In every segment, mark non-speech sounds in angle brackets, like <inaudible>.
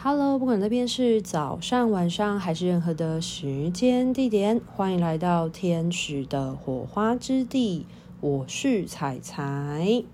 Hello，不管那边是早上、晚上还是任何的时间地点，欢迎来到天使的火花之地。我是彩彩。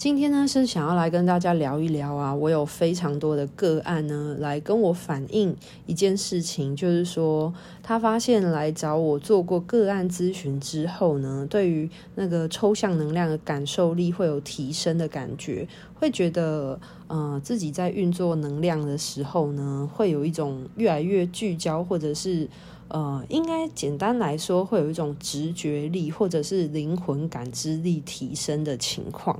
今天呢，是想要来跟大家聊一聊啊，我有非常多的个案呢，来跟我反映一件事情，就是说他发现来找我做过个案咨询之后呢，对于那个抽象能量的感受力会有提升的感觉，会觉得呃自己在运作能量的时候呢，会有一种越来越聚焦，或者是呃，应该简单来说，会有一种直觉力或者是灵魂感知力提升的情况。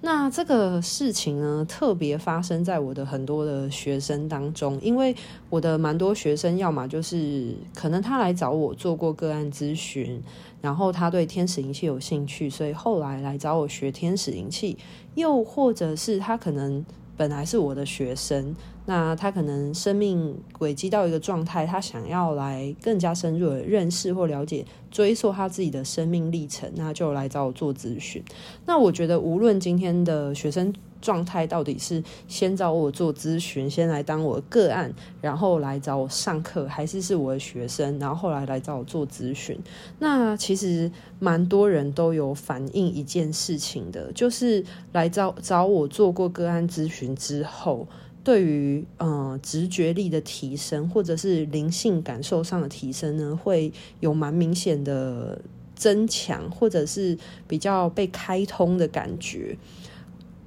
那这个事情呢，特别发生在我的很多的学生当中，因为我的蛮多学生，要么就是可能他来找我做过个案咨询，然后他对天使灵气有兴趣，所以后来来找我学天使灵气，又或者是他可能。本来是我的学生，那他可能生命轨迹到一个状态，他想要来更加深入的认识或了解、追溯他自己的生命历程，那就来找我做咨询。那我觉得，无论今天的学生。状态到底是先找我做咨询，先来当我的个案，然后来找我上课，还是是我的学生，然后后来来找我做咨询？那其实蛮多人都有反映一件事情的，就是来找找我做过个案咨询之后，对于呃直觉力的提升，或者是灵性感受上的提升呢，会有蛮明显的增强，或者是比较被开通的感觉。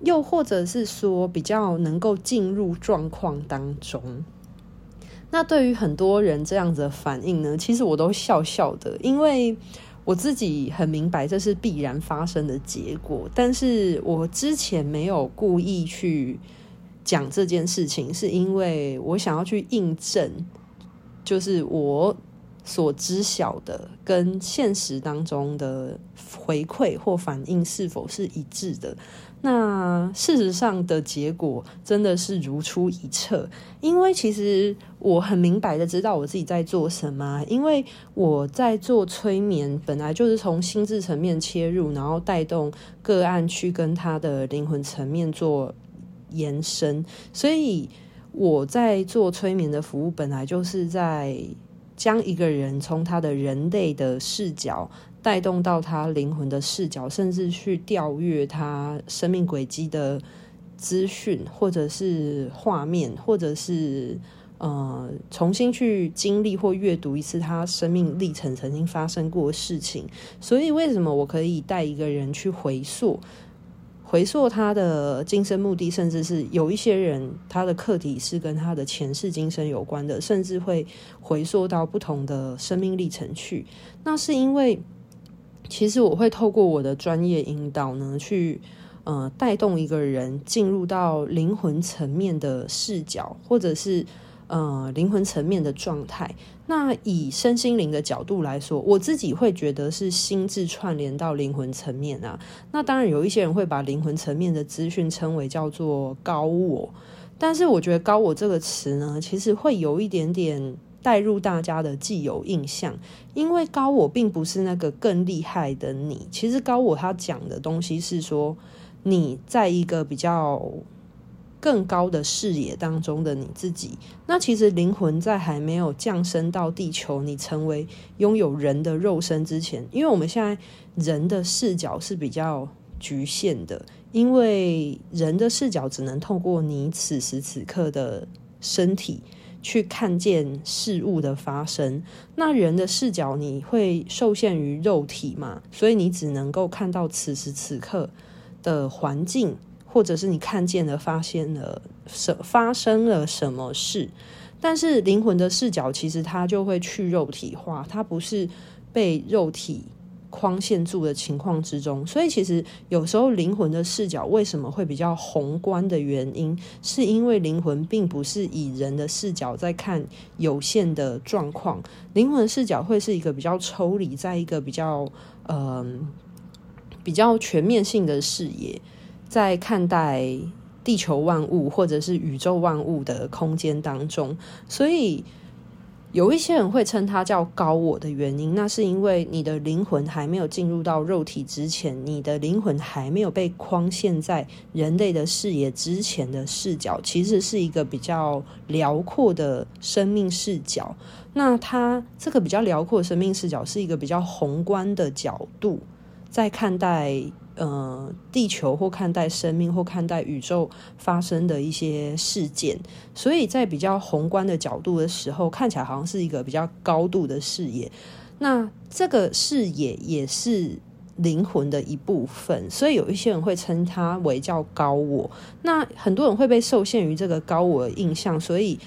又或者是说比较能够进入状况当中，那对于很多人这样子反应呢，其实我都笑笑的，因为我自己很明白这是必然发生的结果，但是我之前没有故意去讲这件事情，是因为我想要去印证，就是我所知晓的跟现实当中的回馈或反应是否是一致的。那事实上的结果真的是如出一辙，因为其实我很明白的知道我自己在做什么，因为我在做催眠，本来就是从心智层面切入，然后带动个案去跟他的灵魂层面做延伸，所以我在做催眠的服务，本来就是在将一个人从他的人类的视角。带动到他灵魂的视角，甚至去调阅他生命轨迹的资讯，或者是画面，或者是呃重新去经历或阅读一次他生命历程曾经发生过的事情。所以，为什么我可以带一个人去回溯，回溯他的今生目的，甚至是有一些人他的课题是跟他的前世今生有关的，甚至会回溯到不同的生命历程去？那是因为。其实我会透过我的专业引导呢，去呃带动一个人进入到灵魂层面的视角，或者是呃灵魂层面的状态。那以身心灵的角度来说，我自己会觉得是心智串联到灵魂层面啊。那当然有一些人会把灵魂层面的资讯称为叫做高我，但是我觉得高我这个词呢，其实会有一点点。带入大家的既有印象，因为高我并不是那个更厉害的你。其实高我他讲的东西是说，你在一个比较更高的视野当中的你自己。那其实灵魂在还没有降生到地球，你成为拥有人的肉身之前，因为我们现在人的视角是比较局限的，因为人的视角只能透过你此时此刻的身体。去看见事物的发生，那人的视角你会受限于肉体嘛？所以你只能够看到此时此刻的环境，或者是你看见了、发现了什发生了什么事。但是灵魂的视角其实它就会去肉体化，它不是被肉体。框限住的情况之中，所以其实有时候灵魂的视角为什么会比较宏观的原因，是因为灵魂并不是以人的视角在看有限的状况，灵魂视角会是一个比较抽离，在一个比较嗯、比较全面性的视野，在看待地球万物或者是宇宙万物的空间当中，所以。有一些人会称它叫高我的原因，那是因为你的灵魂还没有进入到肉体之前，你的灵魂还没有被框限在人类的视野之前的视角，其实是一个比较辽阔的生命视角。那它这个比较辽阔的生命视角是一个比较宏观的角度，在看待。呃，地球或看待生命或看待宇宙发生的一些事件，所以在比较宏观的角度的时候，看起来好像是一个比较高度的视野。那这个视野也是灵魂的一部分，所以有一些人会称它为叫高我。那很多人会被受限于这个高我的印象，所以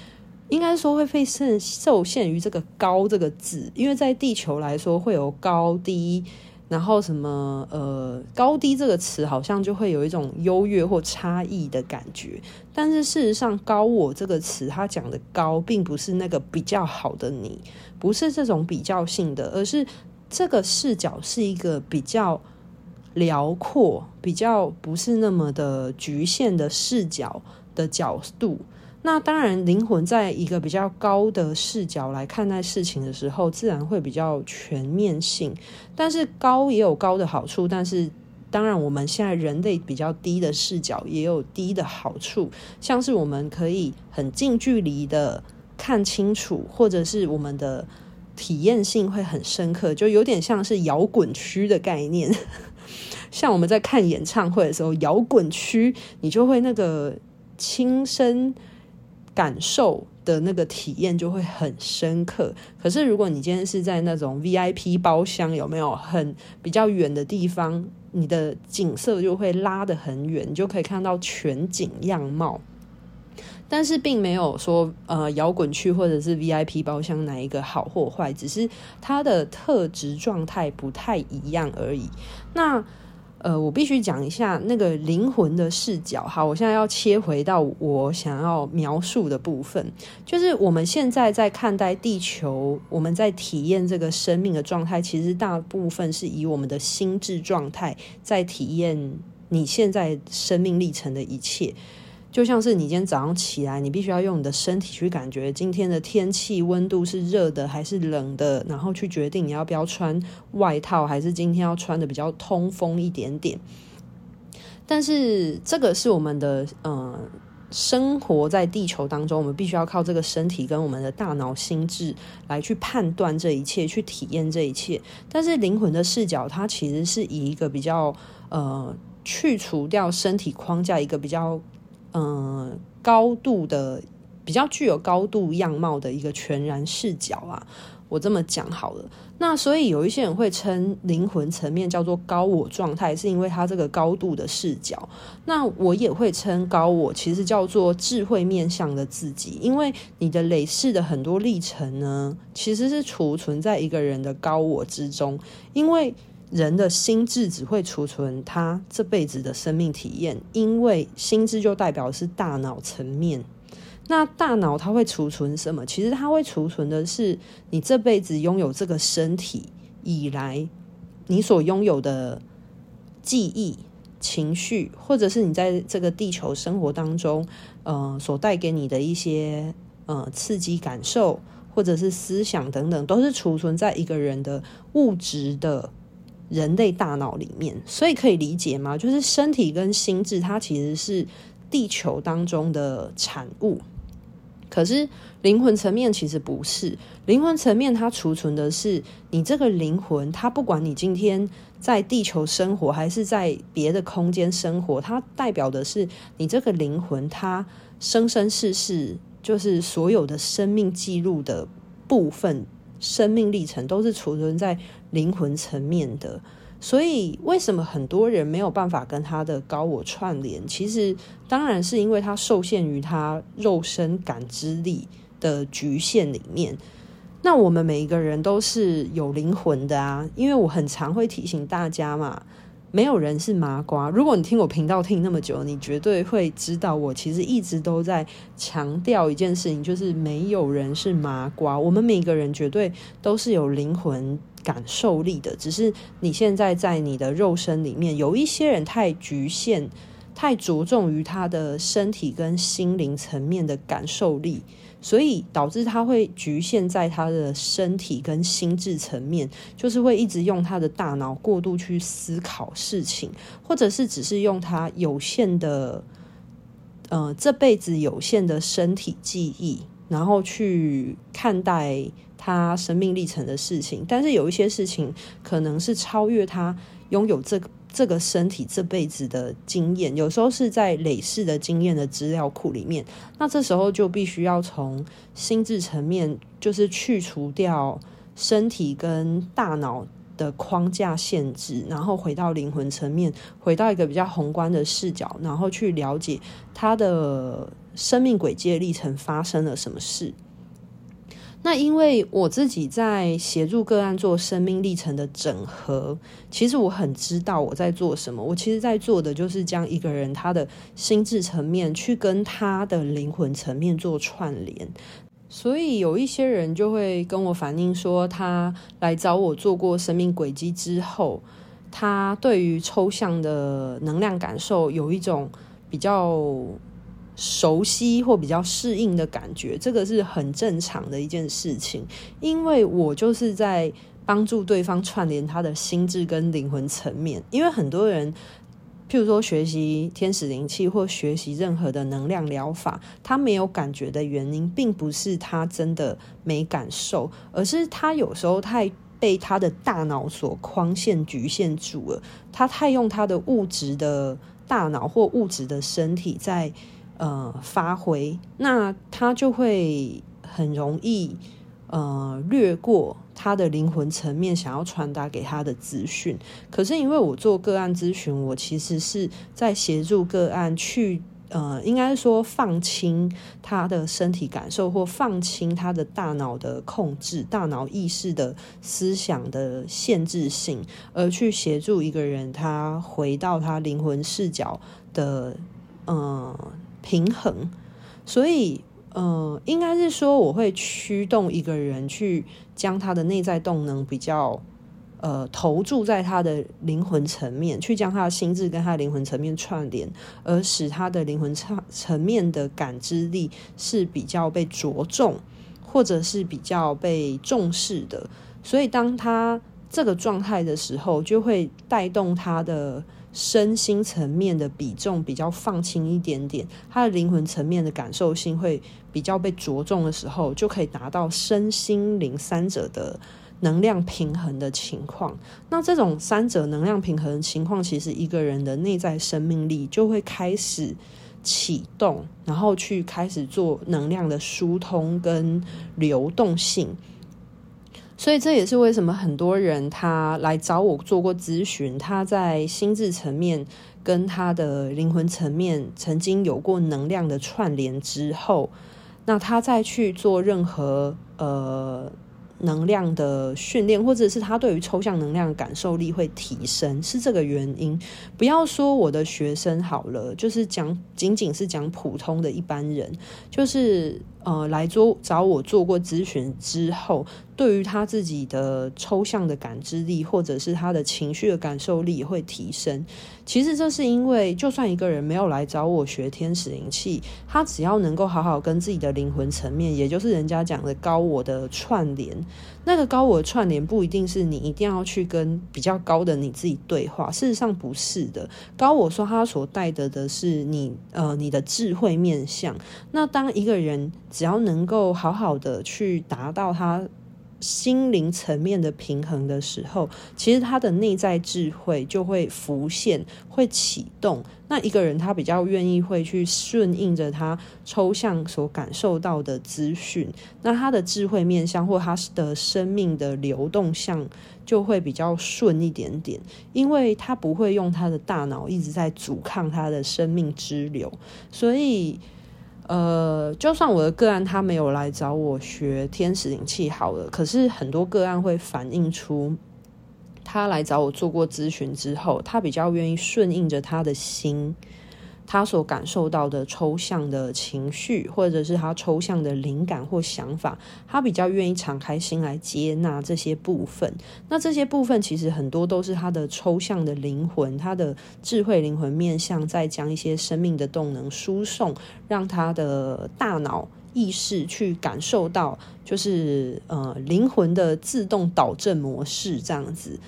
应该说会被受受限于这个高这个字，因为在地球来说会有高低。然后什么呃高低这个词好像就会有一种优越或差异的感觉，但是事实上高我这个词它讲的高并不是那个比较好的你，不是这种比较性的，而是这个视角是一个比较辽阔、比较不是那么的局限的视角的角度。那当然，灵魂在一个比较高的视角来看待事情的时候，自然会比较全面性。但是高也有高的好处，但是当然，我们现在人类比较低的视角也有低的好处，像是我们可以很近距离的看清楚，或者是我们的体验性会很深刻，就有点像是摇滚区的概念。<laughs> 像我们在看演唱会的时候，摇滚区你就会那个亲身。感受的那个体验就会很深刻。可是如果你今天是在那种 VIP 包厢，有没有很比较远的地方，你的景色就会拉得很远，你就可以看到全景样貌。但是并没有说呃摇滚区或者是 VIP 包厢哪一个好或坏，只是它的特质状态不太一样而已。那。呃，我必须讲一下那个灵魂的视角。好，我现在要切回到我想要描述的部分，就是我们现在在看待地球，我们在体验这个生命的状态，其实大部分是以我们的心智状态在体验你现在生命历程的一切。就像是你今天早上起来，你必须要用你的身体去感觉今天的天气温度是热的还是冷的，然后去决定你要不要穿外套，还是今天要穿的比较通风一点点。但是这个是我们的呃生活在地球当中，我们必须要靠这个身体跟我们的大脑心智来去判断这一切，去体验这一切。但是灵魂的视角，它其实是以一个比较呃去除掉身体框架，一个比较。嗯，高度的比较具有高度样貌的一个全然视角啊，我这么讲好了。那所以有一些人会称灵魂层面叫做高我状态，是因为它这个高度的视角。那我也会称高我其实叫做智慧面向的自己，因为你的累世的很多历程呢，其实是储存在一个人的高我之中，因为。人的心智只会储存他这辈子的生命体验，因为心智就代表是大脑层面。那大脑它会储存什么？其实它会储存的是你这辈子拥有这个身体以来，你所拥有的记忆、情绪，或者是你在这个地球生活当中，呃，所带给你的一些呃刺激感受，或者是思想等等，都是储存在一个人的物质的。人类大脑里面，所以可以理解吗？就是身体跟心智，它其实是地球当中的产物。可是灵魂层面其实不是，灵魂层面它储存的是你这个灵魂，它不管你今天在地球生活还是在别的空间生活，它代表的是你这个灵魂，它生生世世就是所有的生命记录的部分。生命历程都是储存在灵魂层面的，所以为什么很多人没有办法跟他的高我串联？其实当然是因为他受限于他肉身感知力的局限里面。那我们每一个人都是有灵魂的啊，因为我很常会提醒大家嘛。没有人是麻瓜。如果你听我频道听那么久，你绝对会知道，我其实一直都在强调一件事情，就是没有人是麻瓜。我们每个人绝对都是有灵魂感受力的，只是你现在在你的肉身里面，有一些人太局限，太着重于他的身体跟心灵层面的感受力。所以导致他会局限在他的身体跟心智层面，就是会一直用他的大脑过度去思考事情，或者是只是用他有限的，呃，这辈子有限的身体记忆，然后去看待他生命历程的事情。但是有一些事情可能是超越他拥有这个。这个身体这辈子的经验，有时候是在累世的经验的资料库里面。那这时候就必须要从心智层面，就是去除掉身体跟大脑的框架限制，然后回到灵魂层面，回到一个比较宏观的视角，然后去了解他的生命轨迹的历程发生了什么事。那因为我自己在协助个案做生命历程的整合，其实我很知道我在做什么。我其实在做的就是将一个人他的心智层面去跟他的灵魂层面做串联。所以有一些人就会跟我反映说，他来找我做过生命轨迹之后，他对于抽象的能量感受有一种比较。熟悉或比较适应的感觉，这个是很正常的一件事情，因为我就是在帮助对方串联他的心智跟灵魂层面。因为很多人，譬如说学习天使灵气或学习任何的能量疗法，他没有感觉的原因，并不是他真的没感受，而是他有时候太被他的大脑所框限、局限住了，他太用他的物质的大脑或物质的身体在。呃，发挥，那他就会很容易呃略过他的灵魂层面想要传达给他的资讯。可是因为我做个案咨询，我其实是在协助个案去呃，应该说放轻他的身体感受，或放轻他的大脑的控制、大脑意识的思想的限制性，而去协助一个人他回到他灵魂视角的呃。平衡，所以，呃，应该是说，我会驱动一个人去将他的内在动能比较，呃，投注在他的灵魂层面，去将他的心智跟他的灵魂层面串联，而使他的灵魂层层面的感知力是比较被着重，或者是比较被重视的。所以，当他这个状态的时候，就会带动他的。身心层面的比重比较放轻一点点，他的灵魂层面的感受性会比较被着重的时候，就可以达到身心灵三者的能量平衡的情况。那这种三者能量平衡的情况，其实一个人的内在生命力就会开始启动，然后去开始做能量的疏通跟流动性。所以这也是为什么很多人他来找我做过咨询，他在心智层面跟他的灵魂层面曾经有过能量的串联之后，那他再去做任何呃。能量的训练，或者是他对于抽象能量的感受力会提升，是这个原因。不要说我的学生好了，就是讲仅仅是讲普通的一般人，就是呃来做找我做过咨询之后，对于他自己的抽象的感知力，或者是他的情绪的感受力会提升。其实这是因为，就算一个人没有来找我学天使灵气，他只要能够好好跟自己的灵魂层面，也就是人家讲的高我的串联。那个高我的串联不一定是你一定要去跟比较高的你自己对话，事实上不是的。高我说他所带的的是你呃你的智慧面向。那当一个人只要能够好好的去达到他。心灵层面的平衡的时候，其实他的内在智慧就会浮现，会启动。那一个人他比较愿意会去顺应着他抽象所感受到的资讯，那他的智慧面向或他的生命的流动向就会比较顺一点点，因为他不会用他的大脑一直在阻抗他的生命之流，所以。呃，就算我的个案他没有来找我学天使灵气好了，可是很多个案会反映出，他来找我做过咨询之后，他比较愿意顺应着他的心。他所感受到的抽象的情绪，或者是他抽象的灵感或想法，他比较愿意敞开心来接纳这些部分。那这些部分其实很多都是他的抽象的灵魂，他的智慧灵魂面向，在将一些生命的动能输送，让他的大脑意识去感受到，就是呃灵魂的自动导正模式这样子。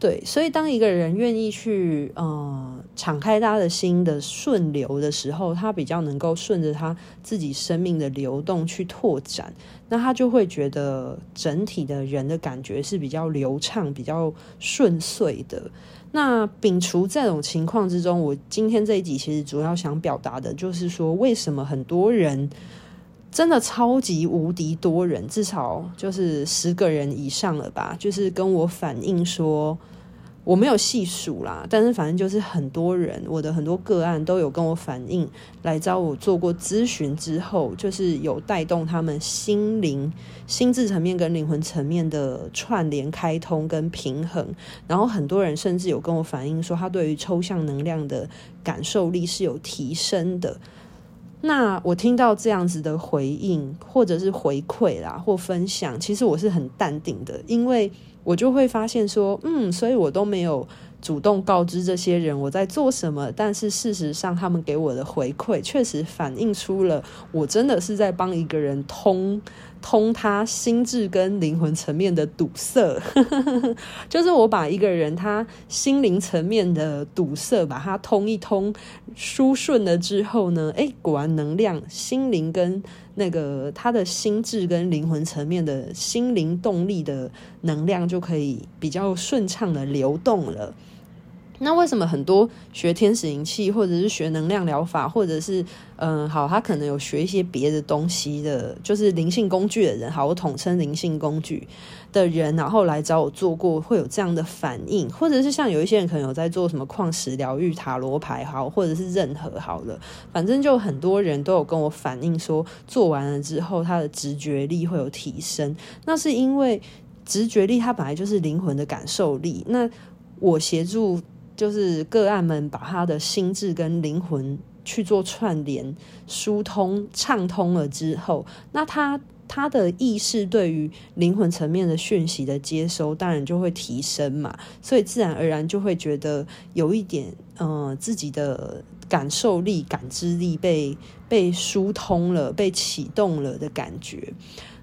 对，所以当一个人愿意去呃敞开他的心的顺流的时候，他比较能够顺着他自己生命的流动去拓展，那他就会觉得整体的人的感觉是比较流畅、比较顺遂的。那摒除这种情况之中，我今天这一集其实主要想表达的就是说，为什么很多人真的超级无敌多人，至少就是十个人以上了吧，就是跟我反映说。我没有细数啦，但是反正就是很多人，我的很多个案都有跟我反映，来找我做过咨询之后，就是有带动他们心灵、心智层面跟灵魂层面的串联、开通跟平衡。然后很多人甚至有跟我反映说，他对于抽象能量的感受力是有提升的。那我听到这样子的回应，或者是回馈啦，或分享，其实我是很淡定的，因为。我就会发现说，嗯，所以我都没有主动告知这些人我在做什么，但是事实上，他们给我的回馈确实反映出了我真的是在帮一个人通通他心智跟灵魂层面的堵塞，<laughs> 就是我把一个人他心灵层面的堵塞把它通一通，输顺了之后呢，诶，果然能量心灵跟。那个他的心智跟灵魂层面的心灵动力的能量就可以比较顺畅的流动了。那为什么很多学天使灵气，或者是学能量疗法，或者是嗯，好，他可能有学一些别的东西的，就是灵性工具的人，好，我统称灵性工具的人，然后来找我做过，会有这样的反应，或者是像有一些人可能有在做什么矿石疗愈、塔罗牌，好，或者是任何好了，反正就很多人都有跟我反映说，做完了之后，他的直觉力会有提升。那是因为直觉力它本来就是灵魂的感受力，那我协助。就是个案们把他的心智跟灵魂去做串联、疏通、畅通了之后，那他他的意识对于灵魂层面的讯息的接收，当然就会提升嘛，所以自然而然就会觉得有一点，呃，自己的感受力、感知力被被疏通了、被启动了的感觉。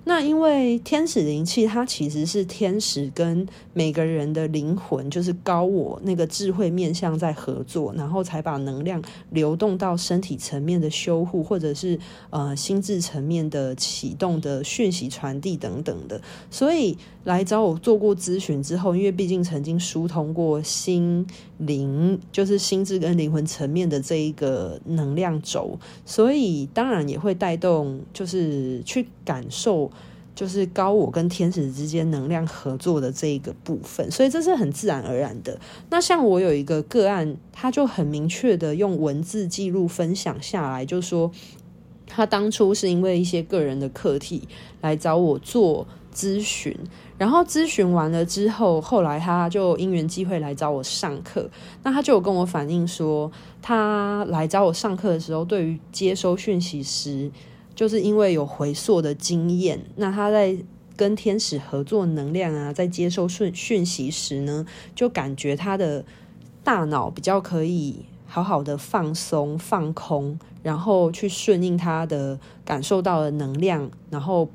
那因为天使灵气，它其实是天使跟每个人的灵魂，就是高我那个智慧面向在合作，然后才把能量流动到身体层面的修护，或者是呃心智层面的启动的讯息传递等等的。所以来找我做过咨询之后，因为毕竟曾经疏通过心灵，就是心智跟灵魂层面的这一个能量轴，所以当然也会带动，就是去感受。就是高我跟天使之间能量合作的这一个部分，所以这是很自然而然的。那像我有一个个案，他就很明确的用文字记录分享下来，就说他当初是因为一些个人的课题来找我做咨询，然后咨询完了之后，后来他就因缘际会来找我上课。那他就跟我反映说，他来找我上课的时候，对于接收讯息时。就是因为有回溯的经验，那他在跟天使合作能量啊，在接收讯讯息时呢，就感觉他的大脑比较可以好好的放松、放空，然后去顺应他的感受到的能量，然后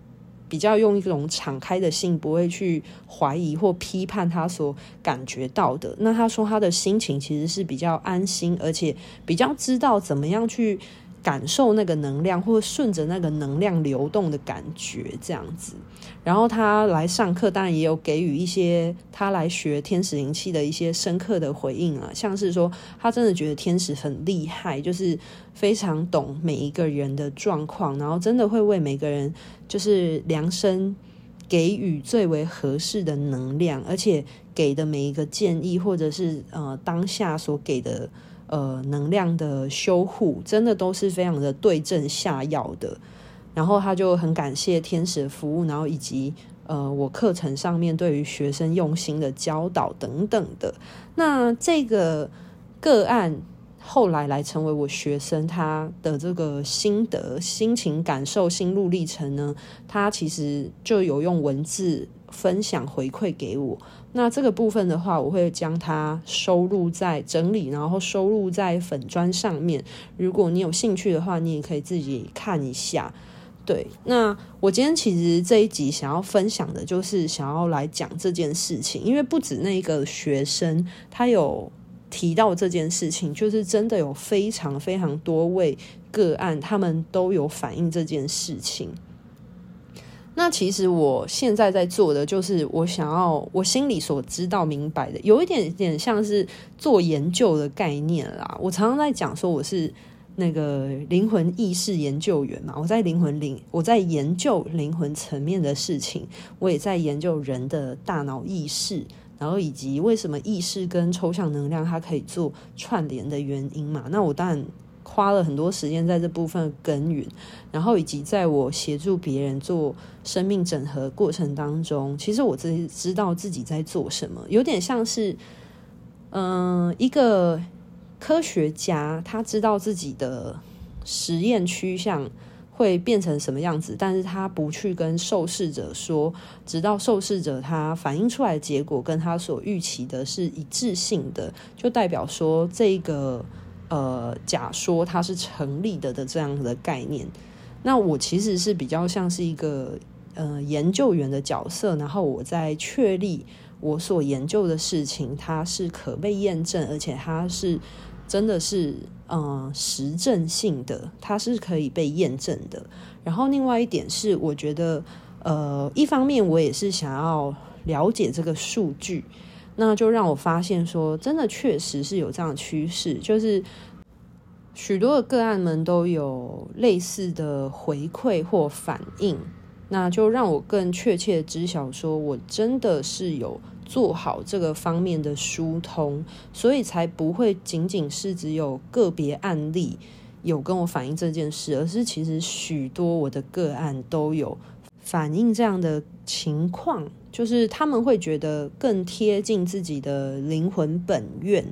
比较用一种敞开的心，不会去怀疑或批判他所感觉到的。那他说他的心情其实是比较安心，而且比较知道怎么样去。感受那个能量，或顺着那个能量流动的感觉，这样子。然后他来上课，当然也有给予一些他来学天使灵气的一些深刻的回应啊，像是说他真的觉得天使很厉害，就是非常懂每一个人的状况，然后真的会为每个人就是量身给予最为合适的能量，而且给的每一个建议，或者是呃当下所给的。呃，能量的修护真的都是非常的对症下药的。然后他就很感谢天使的服务，然后以及呃，我课程上面对于学生用心的教导等等的。那这个个案后来来成为我学生，他的这个心得、心情感受、心路历程呢，他其实就有用文字分享回馈给我。那这个部分的话，我会将它收录在整理，然后收录在粉砖上面。如果你有兴趣的话，你也可以自己看一下。对，那我今天其实这一集想要分享的，就是想要来讲这件事情，因为不止那个学生他有提到这件事情，就是真的有非常非常多位个案，他们都有反映这件事情。那其实我现在在做的，就是我想要我心里所知道明白的，有一点点像是做研究的概念啦。我常常在讲说我是。那个灵魂意识研究员嘛，我在灵魂灵，我在研究灵魂层面的事情，我也在研究人的大脑意识，然后以及为什么意识跟抽象能量它可以做串联的原因嘛。那我当然花了很多时间在这部分耕耘，然后以及在我协助别人做生命整合过程当中，其实我自己知道自己在做什么，有点像是嗯、一个。科学家他知道自己的实验趋向会变成什么样子，但是他不去跟受试者说，直到受试者他反映出来的结果跟他所预期的是一致性的，就代表说这个呃假说它是成立的的这样的概念。那我其实是比较像是一个呃研究员的角色，然后我在确立我所研究的事情它是可被验证，而且它是。真的是，嗯、实证性的，它是可以被验证的。然后另外一点是，我觉得，呃，一方面我也是想要了解这个数据，那就让我发现说，真的确实是有这样的趋势，就是许多的个案们都有类似的回馈或反应，那就让我更确切知晓说，我真的是有。做好这个方面的疏通，所以才不会仅仅是只有个别案例有跟我反映这件事，而是其实许多我的个案都有反映这样的情况，就是他们会觉得更贴近自己的灵魂本愿，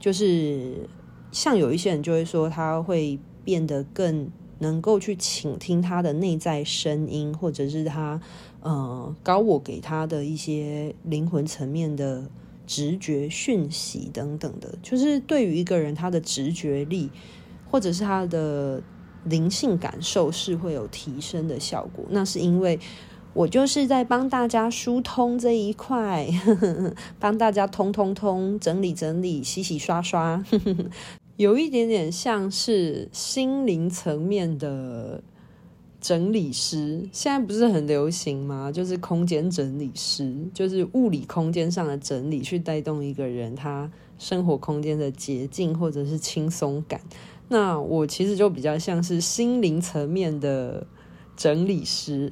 就是像有一些人就会说他会变得更能够去倾听他的内在声音，或者是他。呃，高我给他的一些灵魂层面的直觉讯息等等的，就是对于一个人他的直觉力或者是他的灵性感受是会有提升的效果。那是因为我就是在帮大家疏通这一块，呵 <laughs> 呵帮大家通通通整理整理、洗洗刷刷，<laughs> 有一点点像是心灵层面的。整理师现在不是很流行吗？就是空间整理师，就是物理空间上的整理，去带动一个人他生活空间的洁净或者是轻松感。那我其实就比较像是心灵层面的整理师，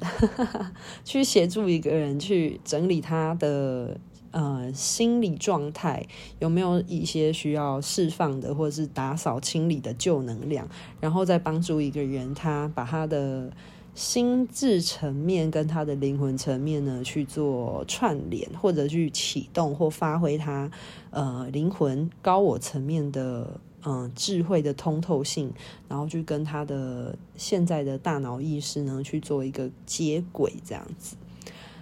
<laughs> 去协助一个人去整理他的。呃，心理状态有没有一些需要释放的，或者是打扫清理的旧能量，然后再帮助一个人，他把他的心智层面跟他的灵魂层面呢去做串联，或者去启动或发挥他呃灵魂高我层面的嗯、智慧的通透性，然后去跟他的现在的大脑意识呢去做一个接轨，这样子。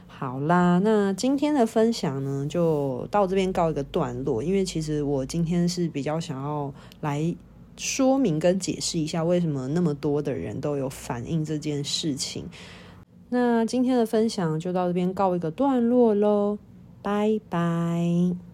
好啦，那今天的分享呢，就到这边告一个段落。因为其实我今天是比较想要来说明跟解释一下，为什么那么多的人都有反映这件事情。那今天的分享就到这边告一个段落喽，拜拜。